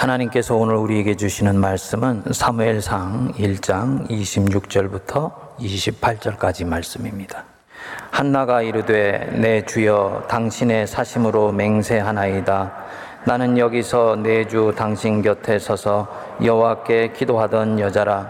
하나님께서 오늘 우리에게 주시는 말씀은 사무엘상 1장 26절부터 28절까지 말씀입니다. 한나가 이르되 내 주여 당신의 사심으로 맹세하나이다. 나는 여기서 내 주 당신 곁에 서서 여호와께 기도하던 여자라.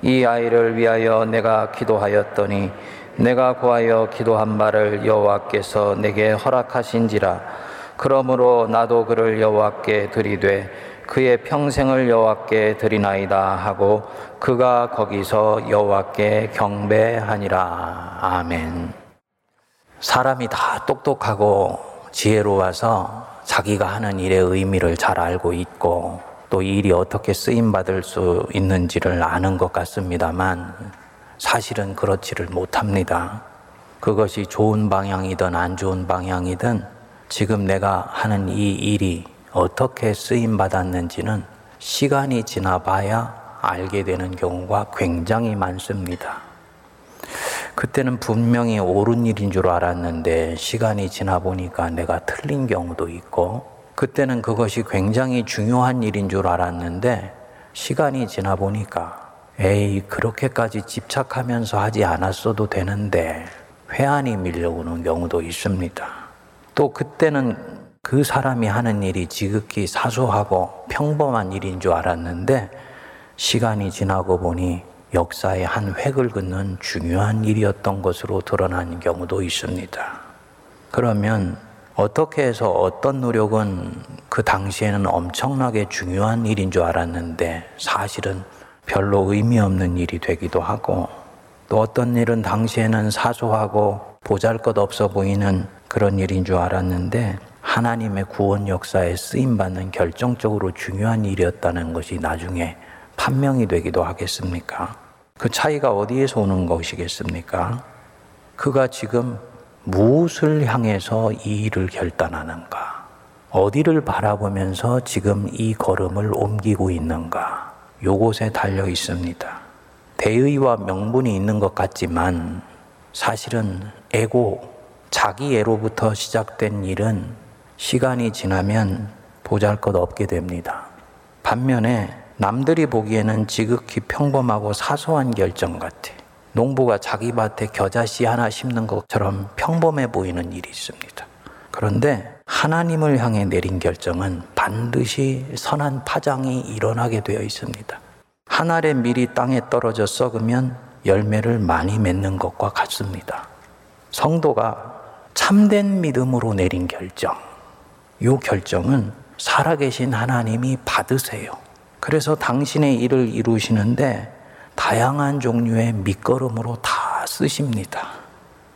이 아이를 위하여 내가 기도하였더니 내가 구하여 기도한 바를 여호와께서 내게 허락하신지라. 그러므로 나도 그를 여호와께 드리되 그의 평생을 여호와께 드리나이다 하고 그가 거기서 여호와께 경배하니라. 아멘. 사람이 다 똑똑하고 지혜로워서 자기가 하는 일의 의미를 잘 알고 있고 또 일이 어떻게 쓰임 받을 수 있는지를 아는 것 같습니다만 사실은 그렇지를 못합니다. 그것이 좋은 방향이든 안 좋은 방향이든 지금 내가 하는 이 일이 어떻게 쓰임 받았는지는 시간이 지나봐야 알게 되는 경우가 굉장히 많습니다. 그때는 분명히 옳은 일인 줄 알았는데 시간이 지나 보니까 내가 틀린 경우도 있고 그때는 그것이 굉장히 중요한 일인 줄 알았는데 시간이 지나 보니까 에이 그렇게까지 집착하면서 하지 않았어도 되는데 회한이 밀려오는 경우도 있습니다. 또 그때는 그 사람이 하는 일이 지극히 사소하고 평범한 일인 줄 알았는데 시간이 지나고 보니 역사의 한 획을 긋는 중요한 일이었던 것으로 드러나는 경우도 있습니다. 그러면 어떻게 해서 어떤 노력은 그 당시에는 엄청나게 중요한 일인 줄 알았는데 사실은 별로 의미 없는 일이 되기도 하고 또 어떤 일은 당시에는 사소하고 보잘 것 없어 보이는 그런 일인 줄 알았는데 하나님의 구원 역사에 쓰임받는 결정적으로 중요한 일이었다는 것이 나중에 판명이 되기도 하겠습니까? 그 차이가 어디에서 오는 것이겠습니까? 그가 지금 무엇을 향해서 이 일을 결단하는가? 어디를 바라보면서 지금 이 걸음을 옮기고 있는가? 요곳에 달려 있습니다. 대의와 명분이 있는 것 같지만 사실은 에고, 자기 애로부터 시작된 일은 시간이 지나면 보잘 것 없게 됩니다. 반면에 남들이 보기에는 지극히 평범하고 사소한 결정 같아. 농부가 자기 밭에 겨자씨 하나 심는 것처럼 평범해 보이는 일이 있습니다. 그런데 하나님을 향해 내린 결정은 반드시 선한 파장이 일어나게 되어 있습니다. 한 알의 밀이 땅에 떨어져 썩으면 열매를 많이 맺는 것과 같습니다. 성도가 참된 믿음으로 내린 결정, 이 결정은 살아계신 하나님이 받으세요. 그래서 당신의 일을 이루시는데 다양한 종류의 밑거름으로 다 쓰십니다.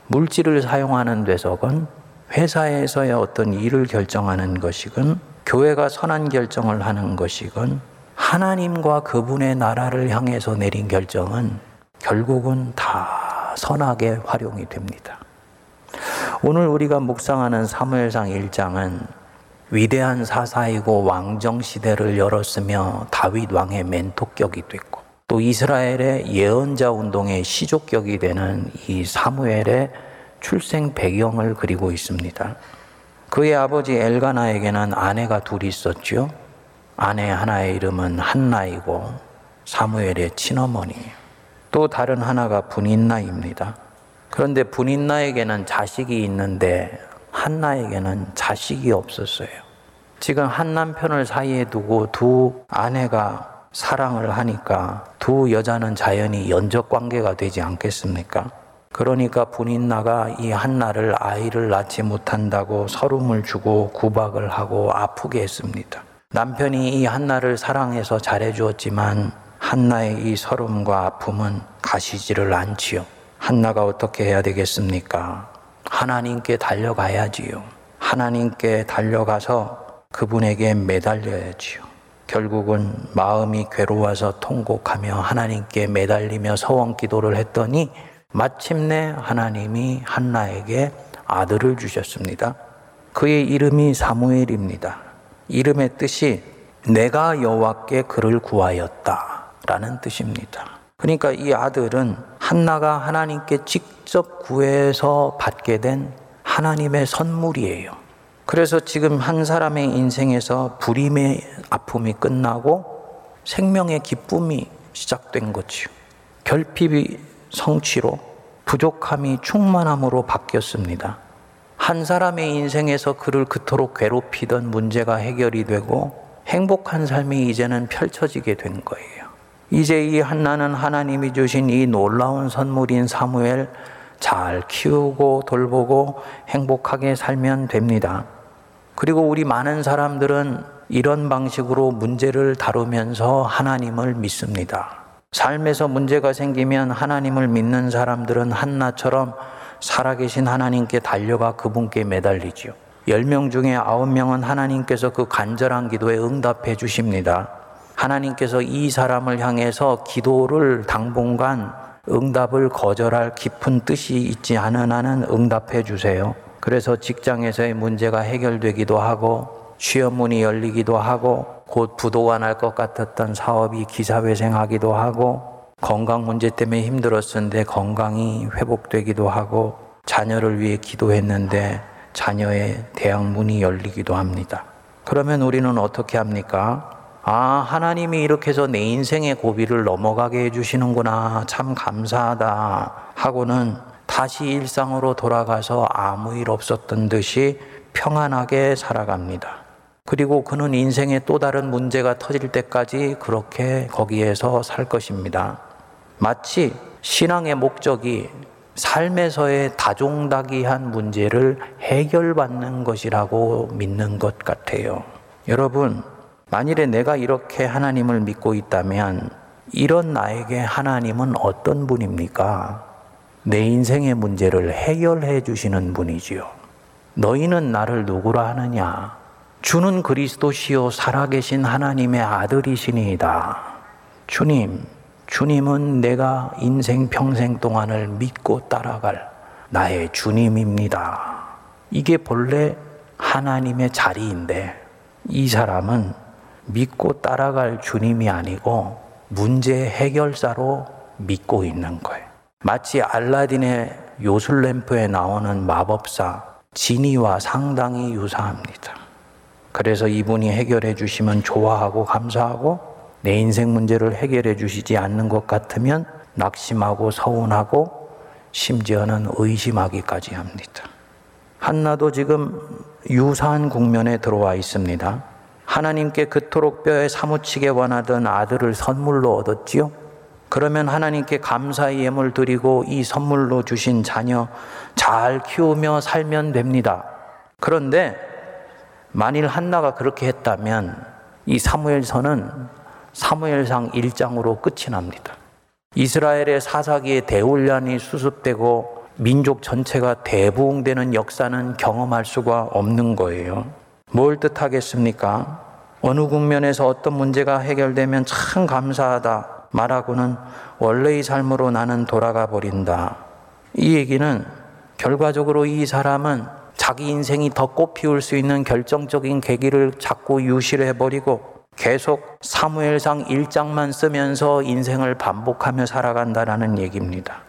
물질을 사용하는 데서건 회사에서의 어떤 일을 결정하는 것이건 교회가 선한 결정을 하는 것이건 하나님과 그분의 나라를 향해서 내린 결정은 결국은 다 선하게 활용이 됩니다. 오늘 우리가 묵상하는 사무엘상 1장은 위대한 사사이고 왕정 시대를 열었으며 다윗 왕의 멘토격이 됐고 또 이스라엘의 예언자 운동의 시족격이 되는 이 사무엘의 출생 배경을 그리고 있습니다. 그의 아버지 엘가나에게는 아내가 둘이 있었죠. 아내 하나의 이름은 한나이고 사무엘의 친어머니예요. 또 다른 하나가 분인나입니다. 그런데 분인나에게는 자식이 있는데 한나에게는 자식이 없었어요. 지금 한 남편을 사이에 두고 두 아내가 사랑을 하니까 두 여자는 자연히 연적 관계가 되지 않겠습니까? 그러니까 분인나가 이 한나를 아이를 낳지 못한다고 서름을 주고 구박을 하고 아프게 했습니다. 남편이 이 한나를 사랑해서 잘해주었지만 한나의 이 서름과 아픔은 가시지를 않지요. 한나가 어떻게 해야 되겠습니까? 하나님께 달려가야지요. 하나님께 달려가서 그분에게 매달려야지요. 결국은 마음이 괴로워서 통곡하며 하나님께 매달리며 서원 기도를 했더니 마침내 하나님이 한나에게 아들을 주셨습니다. 그의 이름이 사무엘입니다. 이름의 뜻이 내가 여호와께 그를 구하였다라는 뜻입니다. 그러니까 이 아들은 한나가 하나님께 직접 구해서 받게 된 하나님의 선물이에요. 그래서 지금 한 사람의 인생에서 불임의 아픔이 끝나고 생명의 기쁨이 시작된 거지요. 결핍이 성취로 부족함이 충만함으로 바뀌었습니다. 한 사람의 인생에서 그를 그토록 괴롭히던 문제가 해결이 되고 행복한 삶이 이제는 펼쳐지게 된 거예요. 이제 이 한나는 하나님이 주신 이 놀라운 선물인 사무엘 잘 키우고 돌보고 행복하게 살면 됩니다. 그리고 우리 많은 사람들은 이런 방식으로 문제를 다루면서 하나님을 믿습니다. 삶에서 문제가 생기면 하나님을 믿는 사람들은 한나처럼 살아계신 하나님께 달려가 그분께 매달리지요. 10명 중에 9명은 하나님께서 그 간절한 기도에 응답해 주십니다. 하나님께서 이 사람을 향해서 기도를 당분간 응답을 거절할 깊은 뜻이 있지 않은 한은 응답해 주세요. 그래서 직장에서의 문제가 해결되기도 하고 취업문이 열리기도 하고 곧 부도가 날 것 같았던 사업이 기사회생하기도 하고 건강 문제 때문에 힘들었었는데 건강이 회복되기도 하고 자녀를 위해 기도했는데 자녀의 대학문이 열리기도 합니다. 그러면 우리는 어떻게 합니까? 아, 하나님이 이렇게 해서 내 인생의 고비를 넘어가게 해주시는구나. 참 감사하다. 하고는 다시 일상으로 돌아가서 아무 일 없었던 듯이 평안하게 살아갑니다. 그리고 그는 인생의 또 다른 문제가 터질 때까지 그렇게 거기에서 살 것입니다. 마치 신앙의 목적이 삶에서의 다종다기한 문제를 해결받는 것이라고 믿는 것 같아요. 여러분, 만일에 내가 이렇게 하나님을 믿고 있다면 이런 나에게 하나님은 어떤 분입니까? 내 인생의 문제를 해결해 주시는 분이지요. 너희는 나를 누구라 하느냐? 주는 그리스도시요 살아계신 하나님의 아들이시니이다. 주님, 주님은 내가 인생 평생 동안을 믿고 따라갈 나의 주님입니다. 이게 본래 하나님의 자리인데 이 사람은 믿고 따라갈 주님이 아니고 문제 해결사로 믿고 있는 거예요. 마치 알라딘의 요술램프에 나오는 마법사 지니와 상당히 유사합니다. 그래서 이분이 해결해 주시면 좋아하고 감사하고 내 인생 문제를 해결해 주시지 않는 것 같으면 낙심하고 서운하고 심지어는 의심하기까지 합니다. 한나도 지금 유사한 국면에 들어와 있습니다. 하나님께 그토록 뼈에 사무치게 원하던 아들을 선물로 얻었지요. 그러면 하나님께 감사의 예물 드리고 이 선물로 주신 자녀 잘 키우며 살면 됩니다. 그런데 만일 한나가 그렇게 했다면 이 사무엘서는 사무엘상 1장으로 끝이 납니다. 이스라엘의 사사기에 대훈련이 수습되고 민족 전체가 대부흥되는 역사는 경험할 수가 없는 거예요. 뭘 뜻하겠습니까? 어느 국면에서 어떤 문제가 해결되면 참 감사하다 말하고는 원래의 삶으로 나는 돌아가 버린다. 이 얘기는 결과적으로 이 사람은 자기 인생이 더 꽃피울 수 있는 결정적인 계기를 자꾸 유실해 버리고 계속 사무엘상 1장만 쓰면서 인생을 반복하며 살아간다라는 얘기입니다.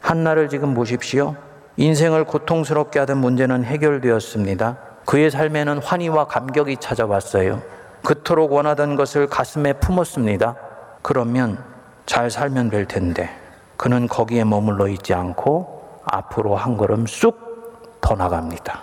한나를 지금 보십시오. 인생을 고통스럽게 하던 문제는 해결되었습니다. 그의 삶에는 환희와 감격이 찾아왔어요. 그토록 원하던 것을 가슴에 품었습니다. 그러면 잘 살면 될 텐데 그는 거기에 머물러 있지 않고 앞으로 한 걸음 쑥 더 나갑니다.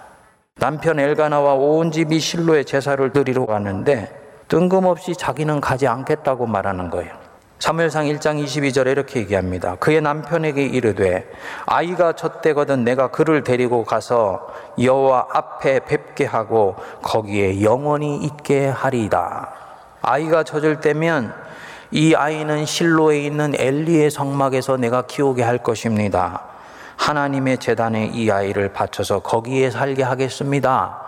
남편 엘가나와 온 집이 실로의 제사를 드리러 가는데 뜬금없이 자기는 가지 않겠다고 말하는 거예요. 사무엘상 1장 22절에 이렇게 얘기합니다. 그의 남편에게 이르되 아이가 젖대거든 내가 그를 데리고 가서 여호와 앞에 뵙게 하고 거기에 영원히 있게 하리이다. 아이가 젖을 때면 이 아이는 실로에 있는 엘리의 성막에서 내가 키우게 할 것입니다. 하나님의 재단에 이 아이를 바쳐서 거기에 살게 하겠습니다.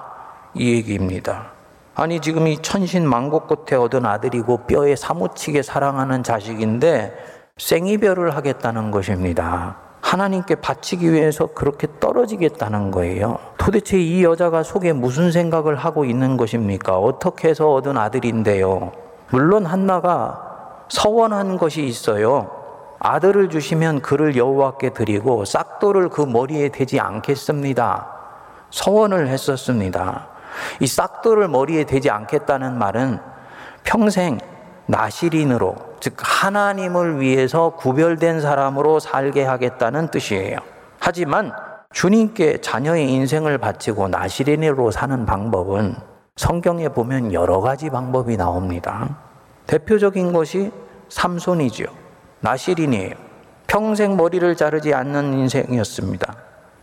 이 얘기입니다. 아니 지금 이 천신만고 끝에 얻은 아들이고 뼈에 사무치게 사랑하는 자식인데 생이별을 하겠다는 것입니다. 하나님께 바치기 위해서 그렇게 떨어지겠다는 거예요. 도대체 이 여자가 속에 무슨 생각을 하고 있는 것입니까? 어떻게 해서 얻은 아들인데요. 물론 한나가 서원한 것이 있어요. 아들을 주시면 그를 여호와께 드리고 싹돌을 그 머리에 대지 않겠습니다. 서원을 했었습니다. 이 싹돌을 머리에 대지 않겠다는 말은 평생 나시린으로, 즉, 하나님을 위해서 구별된 사람으로 살게 하겠다는 뜻이에요. 하지만 주님께 자녀의 인생을 바치고 나시린으로 사는 방법은 성경에 보면 여러 가지 방법이 나옵니다. 대표적인 것이 삼손이죠. 나시린이에요. 평생 머리를 자르지 않는 인생이었습니다.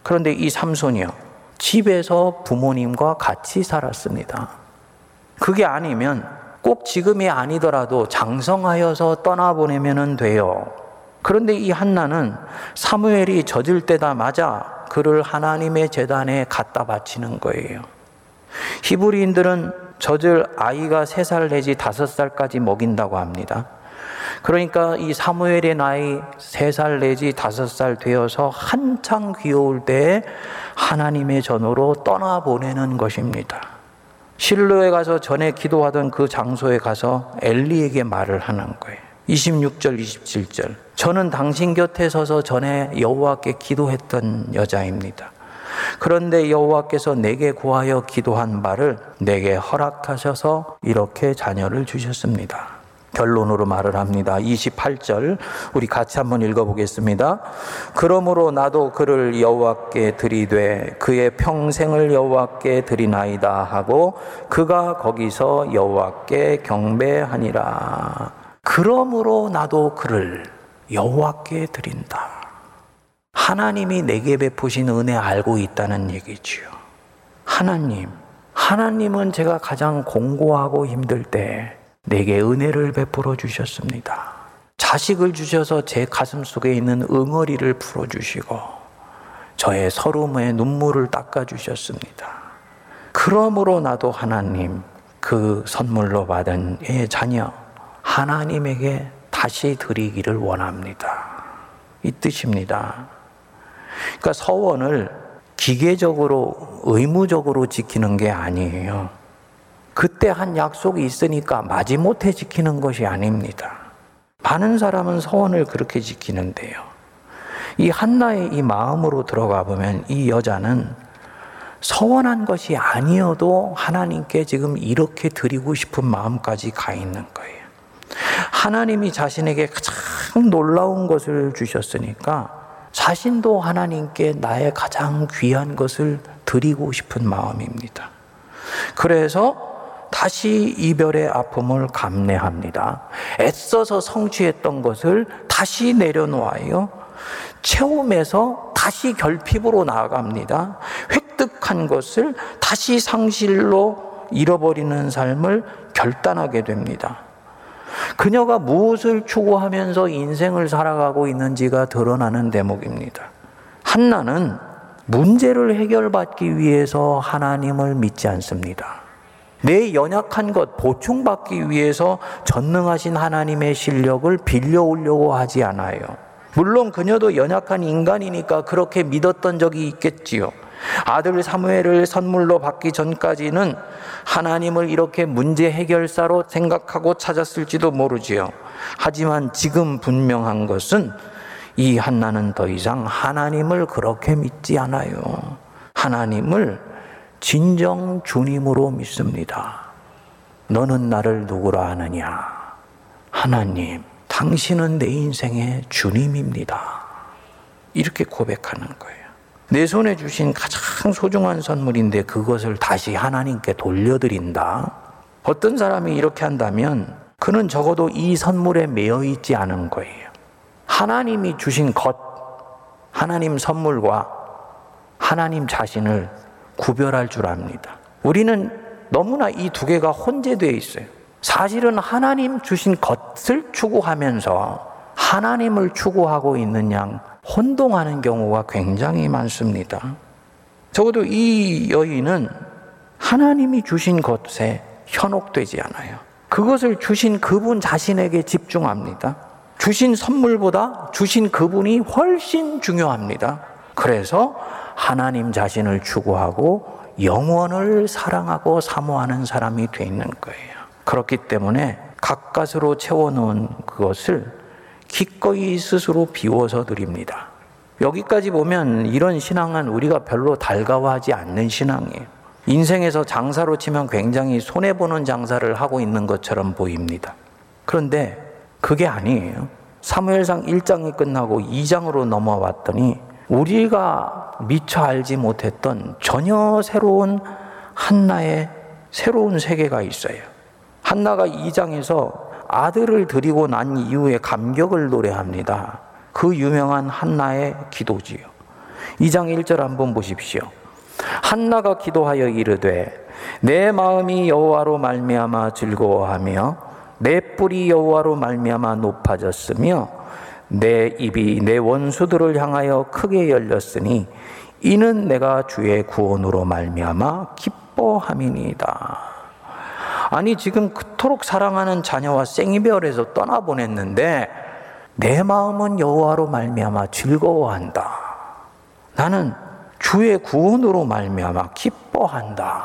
그런데 이 삼손이요. 집에서 부모님과 같이 살았습니다. 그게 아니면 꼭 지금이 아니더라도 장성하여서 떠나보내면 돼요. 그런데 이 한나는 사무엘이 젖을 때다 맞아 그를 하나님의 재단에 갖다 바치는 거예요. 히브리인들은 젖을 아이가 세살 내지 다섯 살까지 먹인다고 합니다. 그러니까 이 사무엘의 나이 세살 내지 다섯 살 되어서 한창 귀여울 때 하나님의 전으로 떠나보내는 것입니다. 실로에 가서 전에 기도하던 그 장소에 가서 엘리에게 말을 하는 거예요. 26절, 27절. 저는 당신 곁에 서서 전에 여호와께 기도했던 여자입니다. 그런데 여호와께서 내게 구하여 기도한 바를 내게 허락하셔서 이렇게 자녀를 주셨습니다. 결론으로 말을 합니다. 28절 우리 같이 한번 읽어보겠습니다. 그러므로 나도 그를 여호와께 드리되 그의 평생을 여호와께 드리나이다 하고 그가 거기서 여호와께 경배하니라. 그러므로 나도 그를 여호와께 드린다. 하나님이 내게 베푸신 은혜 알고 있다는 얘기지요. 하나님, 하나님은 제가 가장 공고하고 힘들 때 내게 은혜를 베풀어 주셨습니다. 자식을 주셔서 제 가슴 속에 있는 응어리를 풀어 주시고 저의 서름의 눈물을 닦아 주셨습니다. 그러므로 나도 하나님 그 선물로 받은 예 자녀 하나님에게 다시 드리기를 원합니다. 이 뜻입니다. 그러니까 서원을 기계적으로 의무적으로 지키는 게 아니에요. 그때 한 약속이 있으니까 마지못해 지키는 것이 아닙니다. 많은 사람은 서원을 그렇게 지키는데요. 이 한나의 이 마음으로 들어가 보면 이 여자는 서원한 것이 아니어도 하나님께 지금 이렇게 드리고 싶은 마음까지 가 있는 거예요. 하나님이 자신에게 가장 놀라운 것을 주셨으니까 자신도 하나님께 나의 가장 귀한 것을 드리고 싶은 마음입니다. 그래서 다시 이별의 아픔을 감내합니다. 애써서 성취했던 것을 다시 내려놓아요. 체험에서 다시 결핍으로 나아갑니다. 획득한 것을 다시 상실로 잃어버리는 삶을 결단하게 됩니다. 그녀가 무엇을 추구하면서 인생을 살아가고 있는지가 드러나는 대목입니다. 한나는 문제를 해결받기 위해서 하나님을 믿지 않습니다. 내 연약한 것 보충받기 위해서 전능하신 하나님의 실력을 빌려오려고 하지 않아요. 물론 그녀도 연약한 인간이니까 그렇게 믿었던 적이 있겠지요. 아들 사무엘을 선물로 받기 전까지는 하나님을 이렇게 문제 해결사로 생각하고 찾았을지도 모르지요. 하지만 지금 분명한 것은 이 한나는 더 이상 하나님을 그렇게 믿지 않아요. 하나님을 진정 주님으로 믿습니다. 너는 나를 누구라 하느냐? 하나님, 당신은 내 인생의 주님입니다. 이렇게 고백하는 거예요. 내 손에 주신 가장 소중한 선물인데 그것을 다시 하나님께 돌려드린다. 어떤 사람이 이렇게 한다면 그는 적어도 이 선물에 매여 있지 않은 거예요. 하나님이 주신 것, 하나님 선물과 하나님 자신을 구별할 줄 압니다. 우리는 너무나 이 두 개가 혼재되어 있어요. 사실은 하나님 주신 것을 추구하면서 하나님을 추구하고 있는 양 혼동하는 경우가 굉장히 많습니다. 적어도 이 여인은 하나님이 주신 것에 현혹되지 않아요. 그것을 주신 그분 자신에게 집중합니다. 주신 선물보다 주신 그분이 훨씬 중요합니다. 그래서 하나님 자신을 추구하고 영원을 사랑하고 사모하는 사람이 돼 있는 거예요. 그렇기 때문에 가까스로 채워놓은 그것을 기꺼이 스스로 비워서 드립니다. 여기까지 보면 이런 신앙은 우리가 별로 달가워하지 않는 신앙이에요. 인생에서 장사로 치면 굉장히 손해보는 장사를 하고 있는 것처럼 보입니다. 그런데 그게 아니에요. 사무엘상 1장이 끝나고 2장으로 넘어왔더니 우리가 미처 알지 못했던 전혀 새로운 한나의 새로운 세계가 있어요. 한나가 2장에서 아들을 드리고 난 이후에 감격을 노래합니다. 그 유명한 한나의 기도지요. 2장 1절 한번 보십시오. 한나가 기도하여 이르되 내 마음이 여호와로 말미암아 즐거워하며 내 뿔이 여호와로 말미암아 높아졌으며 내 입이 내 원수들을 향하여 크게 열렸으니 이는 내가 주의 구원으로 말미암아 기뻐함이니이다. 아니 지금 그토록 사랑하는 자녀와 생이별에서 떠나보냈는데 내 마음은 여호와로 말미암아 즐거워한다. 나는 주의 구원으로 말미암아 기뻐한다.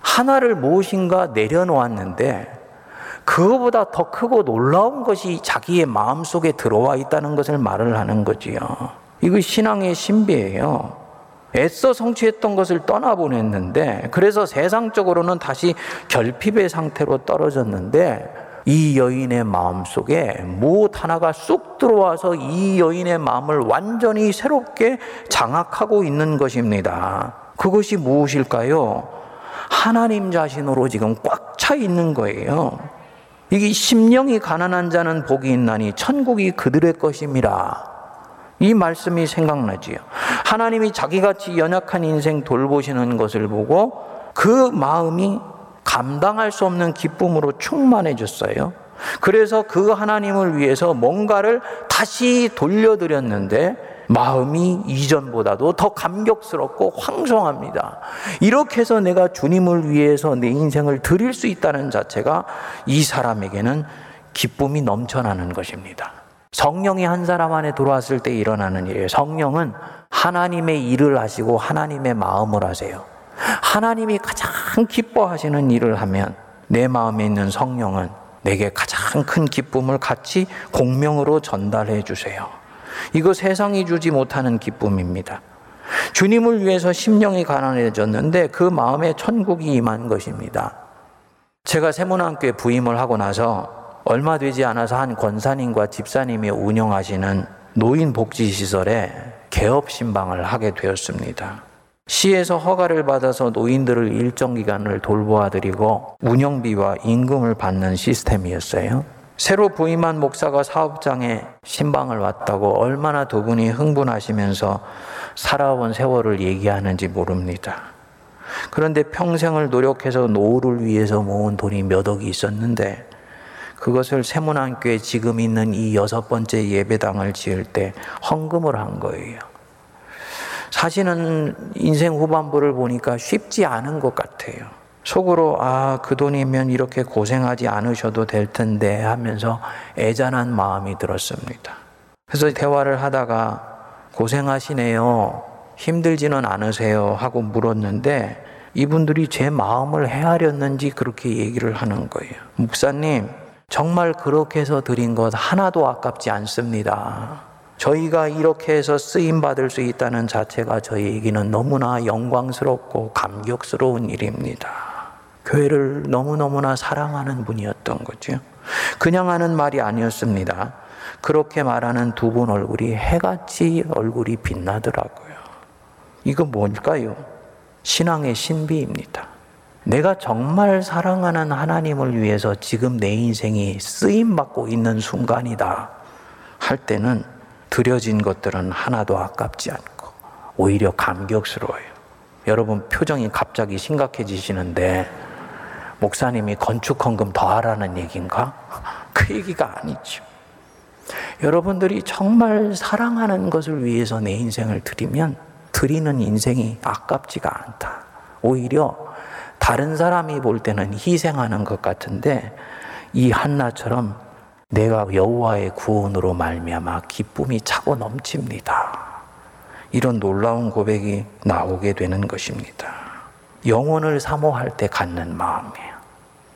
하나를 무엇인가 내려놓았는데 그거보다 더 크고 놀라운 것이 자기의 마음 속에 들어와 있다는 것을 말을 하는 거지요. 이거 신앙의 신비예요. 애써 성취했던 것을 떠나보냈는데, 그래서 세상적으로는 다시 결핍의 상태로 떨어졌는데, 이 여인의 마음 속에 무엇 하나가 쑥 들어와서 이 여인의 마음을 완전히 새롭게 장악하고 있는 것입니다. 그것이 무엇일까요? 하나님 자신으로 지금 꽉 차 있는 거예요. 이게 심령이 가난한 자는 복이 있나니 천국이 그들의 것임이라. 이 말씀이 생각나지요. 하나님이 자기같이 연약한 인생 돌보시는 것을 보고 그 마음이 감당할 수 없는 기쁨으로 충만해졌어요. 그래서 그 하나님을 위해서 뭔가를 다시 돌려드렸는데 마음이 이전보다도 더 감격스럽고 황송합니다. 이렇게 해서 내가 주님을 위해서 내 인생을 드릴 수 있다는 자체가 이 사람에게는 기쁨이 넘쳐나는 것입니다. 성령이 한 사람 안에 들어왔을 때 일어나는 일이에요. 성령은 하나님의 일을 하시고 하나님의 마음을 하세요. 하나님이 가장 기뻐하시는 일을 하면 내 마음에 있는 성령은 내게 가장 큰 기쁨을 같이 공명으로 전달해 주세요. 이거 세상이 주지 못하는 기쁨입니다. 주님을 위해서 심령이 가난해졌는데 그 마음에 천국이 임한 것입니다. 제가 세문안교에 부임을 하고 나서 얼마 되지 않아서 한 권사님과 집사님이 운영하시는 노인 복지시설에 개업 신방을 하게 되었습니다. 시에서 허가를 받아서 노인들을 일정 기간을 돌보아드리고 운영비와 임금을 받는 시스템이었어요. 새로 부임한 목사가 사업장에 신방을 왔다고 얼마나 두 분이 흥분하시면서 살아온 세월을 얘기하는지 모릅니다. 그런데 평생을 노력해서 노후를 위해서 모은 돈이 몇 억이 있었는데 그것을 세문안교에 지금 있는 이 여섯 번째 예배당을 지을 때 헌금을 한 거예요. 사실은 인생 후반부를 보니까 쉽지 않은 것 같아요. 속으로 아, 그 돈이면 이렇게 고생하지 않으셔도 될 텐데 하면서 애잔한 마음이 들었습니다. 그래서 대화를 하다가 고생하시네요. 힘들지는 않으세요. 하고 물었는데 이분들이 제 마음을 헤아렸는지 그렇게 얘기를 하는 거예요. 목사님, 정말 그렇게 해서 드린 것 하나도 아깝지 않습니다. 저희가 이렇게 해서 쓰임 받을 수 있다는 자체가 저희에게는 너무나 영광스럽고 감격스러운 일입니다. 교회를 너무너무나 사랑하는 분이었던 거죠. 그냥 하는 말이 아니었습니다. 그렇게 말하는 두 분 얼굴이 해같이 얼굴이 빛나더라고요. 이거 뭘까요? 신앙의 신비입니다. 내가 정말 사랑하는 하나님을 위해서 지금 내 인생이 쓰임받고 있는 순간이다 할 때는 드려진 것들은 하나도 아깝지 않고 오히려 감격스러워요. 여러분 표정이 갑자기 심각해지시는데 목사님이 건축 헌금 더 하라는 얘기인가? 그 얘기가 아니죠. 여러분들이 정말 사랑하는 것을 위해서 내 인생을 드리면 드리는 인생이 아깝지가 않다. 오히려 다른 사람이 볼 때는 희생하는 것 같은데 이 한나처럼 내가 여호와의 구원으로 말미암아 기쁨이 차고 넘칩니다. 이런 놀라운 고백이 나오게 되는 것입니다. 영혼을 사모할 때 갖는 마음이에요.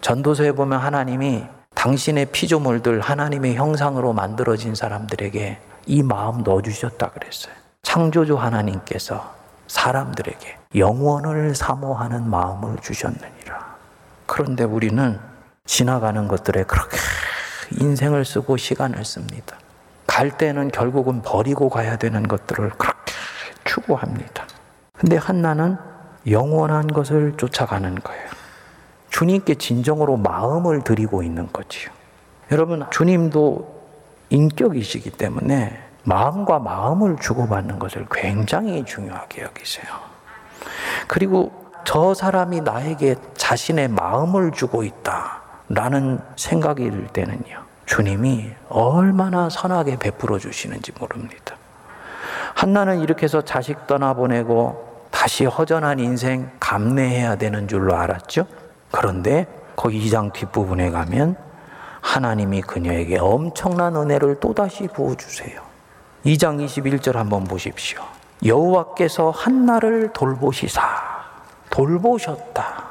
전도서에 보면 하나님이 당신의 피조물들 하나님의 형상으로 만들어진 사람들에게 이 마음 넣어주셨다 그랬어요. 창조주 하나님께서 사람들에게 영원을 사모하는 마음을 주셨느니라. 그런데 우리는 지나가는 것들에 그렇게 인생을 쓰고 시간을 씁니다. 갈 때는 결국은 버리고 가야 되는 것들을 그렇게 추구합니다. 근데 한나는 영원한 것을 쫓아가는 거예요. 주님께 진정으로 마음을 드리고 있는 거지요. 여러분, 주님도 인격이시기 때문에 마음과 마음을 주고받는 것을 굉장히 중요하게 여기세요. 그리고 저 사람이 나에게 자신의 마음을 주고 있다. 라는 생각이 들 때는요. 주님이 얼마나 선하게 베풀어 주시는지 모릅니다. 한나는 이렇게 해서 자식 떠나보내고 다시 허전한 인생 감내해야 되는 줄로 알았죠. 그런데 거기 2장 뒷부분에 가면 하나님이 그녀에게 엄청난 은혜를 또다시 부어주세요. 2장 21절 한번 보십시오. 여호와께서 한나를 돌보시사 돌보셨다.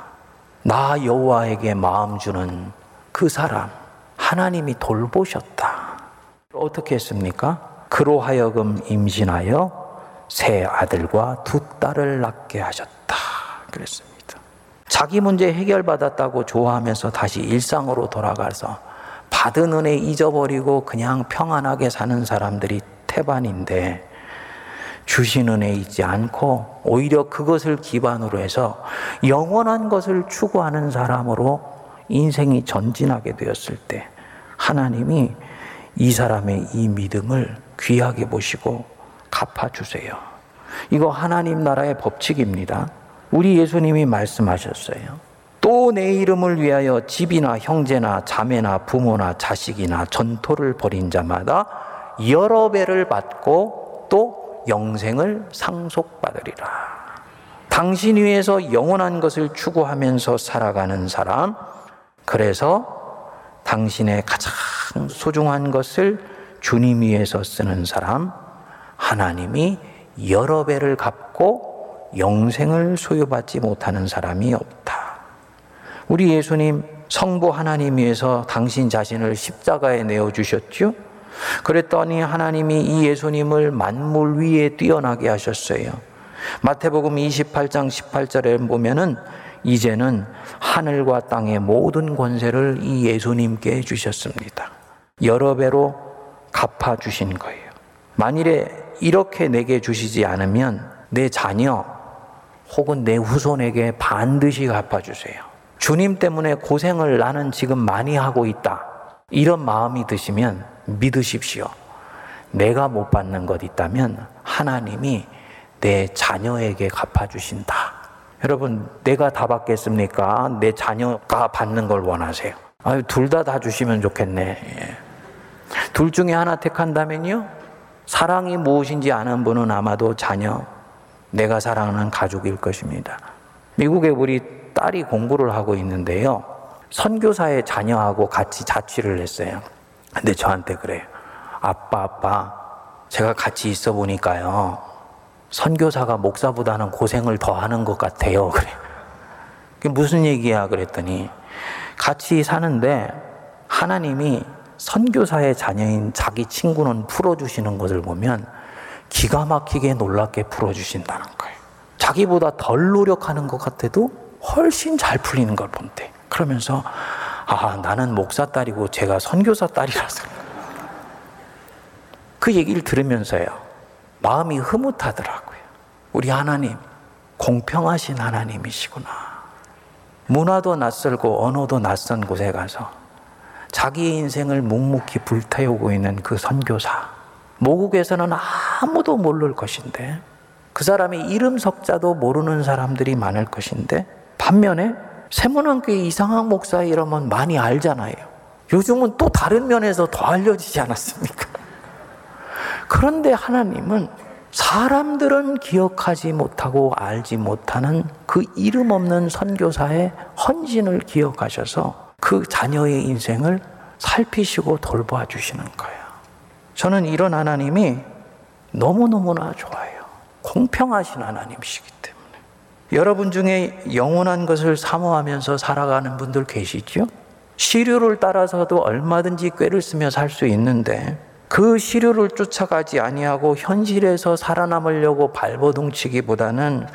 나 여호와에게 마음 주는 그 사람 하나님이 돌보셨다. 어떻게 했습니까? 그로 하여금 임신하여 세 아들과 두 딸을 낳게 하셨다. 그랬습니다. 자기 문제 해결받았다고 좋아하면서 다시 일상으로 돌아가서 받은 은혜 잊어버리고 그냥 평안하게 사는 사람들이 태반인데 주신 은혜 잊지 않고 오히려 그것을 기반으로 해서 영원한 것을 추구하는 사람으로 인생이 전진하게 되었을 때 하나님이 이 사람의 이 믿음을 귀하게 보시고 갚아주세요. 이거 하나님 나라의 법칙입니다. 우리 예수님이 말씀하셨어요. 또 내 이름을 위하여 집이나 형제나 자매나 부모나 자식이나 전토를 벌인 자마다 여러 배를 받고 또 영생을 상속받으리라. 당신 위해서 영원한 것을 추구하면서 살아가는 사람, 그래서 당신의 가장 소중한 것을 주님 위해서 쓰는 사람, 하나님이 여러 배를 갚고 영생을 소유받지 못하는 사람이 없다. 우리 예수님 성부 하나님 위해서 당신 자신을 십자가에 내어 주셨죠? 그랬더니 하나님이 이 예수님을 만물 위에 뛰어나게 하셨어요. 마태복음 28장 18절에 보면은 이제는 하늘과 땅의 모든 권세를 이 예수님께 주셨습니다. 여러 배로 갚아 주신 거예요. 만일에 이렇게 내게 주시지 않으면 내 자녀 혹은 내 후손에게 반드시 갚아 주세요. 주님 때문에 고생을 나는 지금 많이 하고 있다. 이런 마음이 드시면 믿으십시오. 내가 못 받는 것 있다면 하나님이 내 자녀에게 갚아주신다. 여러분, 내가 다 받겠습니까? 내 자녀가 받는 걸 원하세요. 아유, 둘 다 다 주시면 좋겠네. 예. 둘 중에 하나 택한다면요? 사랑이 무엇인지 아는 분은 아마도 자녀, 내가 사랑하는 가족일 것입니다. 미국에 우리 딸이 공부를 하고 있는데요. 선교사의 자녀하고 같이 자취를 했어요. 근데 저한테 그래요. 아빠, 아빠, 제가 같이 있어 보니까요. 선교사가 목사보다는 고생을 더 하는 것 같아요. 그래. 그게 무슨 얘기야? 그랬더니 같이 사는데 하나님이 선교사의 자녀인 자기 친구는 풀어주시는 것을 보면 기가 막히게 놀랍게 풀어주신다는 거예요. 자기보다 덜 노력하는 것 같아도 훨씬 잘 풀리는 걸 본대. 그러면서 아, 나는 목사 딸이고 제가 선교사 딸이라서. 그 얘기를 들으면서요. 마음이 흐뭇하더라고요. 우리 하나님, 공평하신 하나님이시구나. 문화도 낯설고 언어도 낯선 곳에 가서 자기의 인생을 묵묵히 불태우고 있는 그 선교사. 모국에서는 아무도 모를 것인데 그 사람의 이름 석자도 모르는 사람들이 많을 것인데 반면에 세문안교회 이상학 목사 이러면 많이 알잖아요. 요즘은 또 다른 면에서 더 알려지지 않았습니까? 그런데 하나님은 사람들은 기억하지 못하고 알지 못하는 그 이름 없는 선교사의 헌신을 기억하셔서 그 자녀의 인생을 살피시고 돌보아 주시는 거예요. 저는 이런 하나님이 너무너무나 좋아요. 공평하신 하나님이시기 여러분 중에 영원한 것을 사모하면서 살아가는 분들 계시죠? 시류를 따라서도 얼마든지 꾀를 쓰며 살 수 있는데 그 시류를 쫓아가지 아니하고 현실에서 살아남으려고 발버둥치기보다는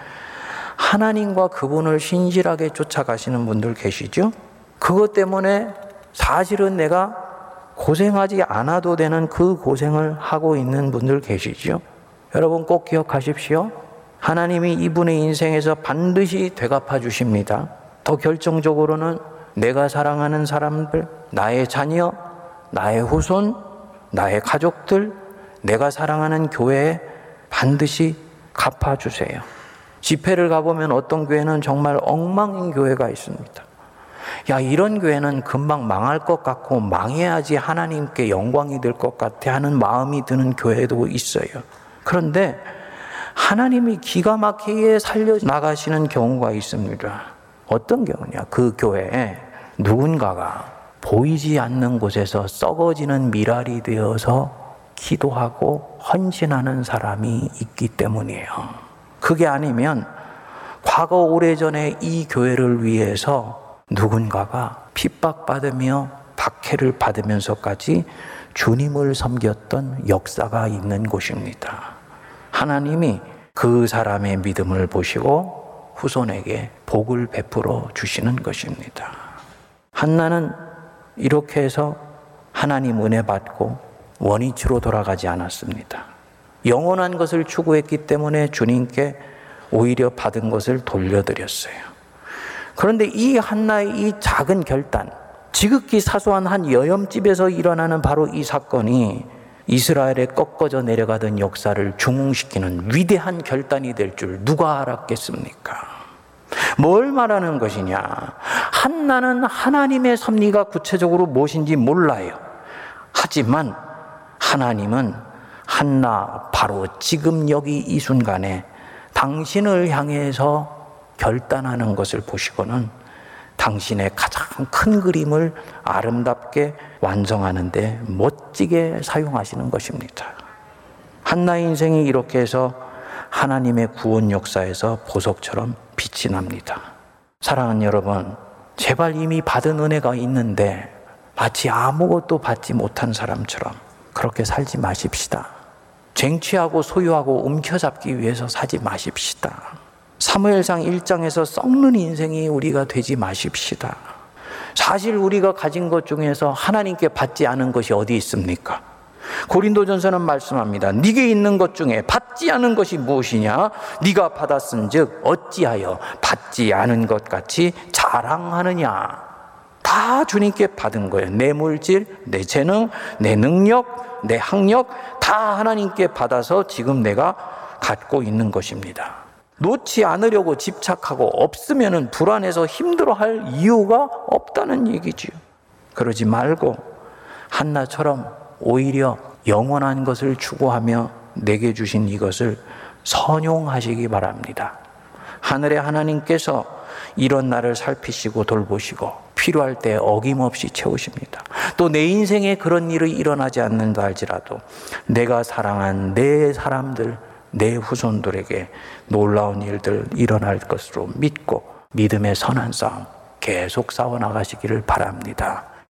하나님과 그분을 신실하게 쫓아가시는 분들 계시죠? 그것 때문에 사실은 내가 고생하지 않아도 되는 그 고생을 하고 있는 분들 계시죠? 여러분 꼭 기억하십시오. 하나님이 이분의 인생에서 반드시 되갚아 주십니다. 더 결정적으로는 내가 사랑하는 사람들, 나의 자녀, 나의 후손, 나의 가족들, 내가 사랑하는 교회에 반드시 갚아주세요. 집회를 가보면 어떤 교회는 정말 엉망인 교회가 있습니다. 야, 이런 교회는 금방 망할 것 같고 망해야지 하나님께 영광이 될 것 같아 하는 마음이 드는 교회도 있어요. 그런데 하나님이 기가 막히게 살려 나가시는 경우가 있습니다. 어떤 경우냐? 그 교회에 누군가가 보이지 않는 곳에서 썩어지는 미랄이 되어서 기도하고 헌신하는 사람이 있기 때문이에요. 그게 아니면 과거 오래전에 이 교회를 위해서 누군가가 핍박받으며 박해를 받으면서까지 주님을 섬겼던 역사가 있는 곳입니다. 하나님이 그 사람의 믿음을 보시고 후손에게 복을 베풀어 주시는 것입니다. 한나는 이렇게 해서 하나님 은혜 받고 원위치로 돌아가지 않았습니다. 영원한 것을 추구했기 때문에 주님께 오히려 받은 것을 돌려드렸어요. 그런데 이 한나의 이 작은 결단, 지극히 사소한 한 여염집에서 일어나는 바로 이 사건이 이스라엘에 꺾어져 내려가던 역사를 중흥시키는 위대한 결단이 될 줄 누가 알았겠습니까? 뭘 말하는 것이냐? 한나는 하나님의 섭리가 구체적으로 무엇인지 몰라요. 하지만 하나님은 한나 바로 지금 여기 이 순간에 당신을 향해서 결단하는 것을 보시고는 당신의 가장 큰 그림을 아름답게 완성하는데 멋지게 사용하시는 것입니다. 한나의 인생이 이렇게 해서 하나님의 구원 역사에서 보석처럼 빛이 납니다. 사랑하는 여러분, 제발 이미 받은 은혜가 있는데 마치 아무것도 받지 못한 사람처럼 그렇게 살지 마십시다. 쟁취하고 소유하고 움켜잡기 위해서 사지 마십시다. 사무엘상 1장에서 썩는 인생이 우리가 되지 마십시다. 사실 우리가 가진 것 중에서 하나님께 받지 않은 것이 어디 있습니까? 고린도전서는 말씀합니다. 네게 있는 것 중에 받지 않은 것이 무엇이냐? 네가 받았은즉 어찌하여 받지 않은 것 같이 자랑하느냐? 다 주님께 받은 거예요. 내 물질, 내 재능, 내 능력, 내 학력 다 하나님께 받아서 지금 내가 갖고 있는 것입니다. 놓지 않으려고 집착하고 없으면 불안해서 힘들어할 이유가 없다는 얘기지요. 그러지 말고 한나처럼 오히려 영원한 것을 추구하며 내게 주신 이것을 선용하시기 바랍니다. 하늘의 하나님께서 이런 나를 살피시고 돌보시고 필요할 때 어김없이 채우십니다. 또 내 인생에 그런 일이 일어나지 않는다 할지라도 내가 사랑한 내 사람들, 내 후손들에게 놀라운 일들 일어날 것으로 믿고 믿음의 선한 싸움 계속 싸워 나가시기를 바랍니다.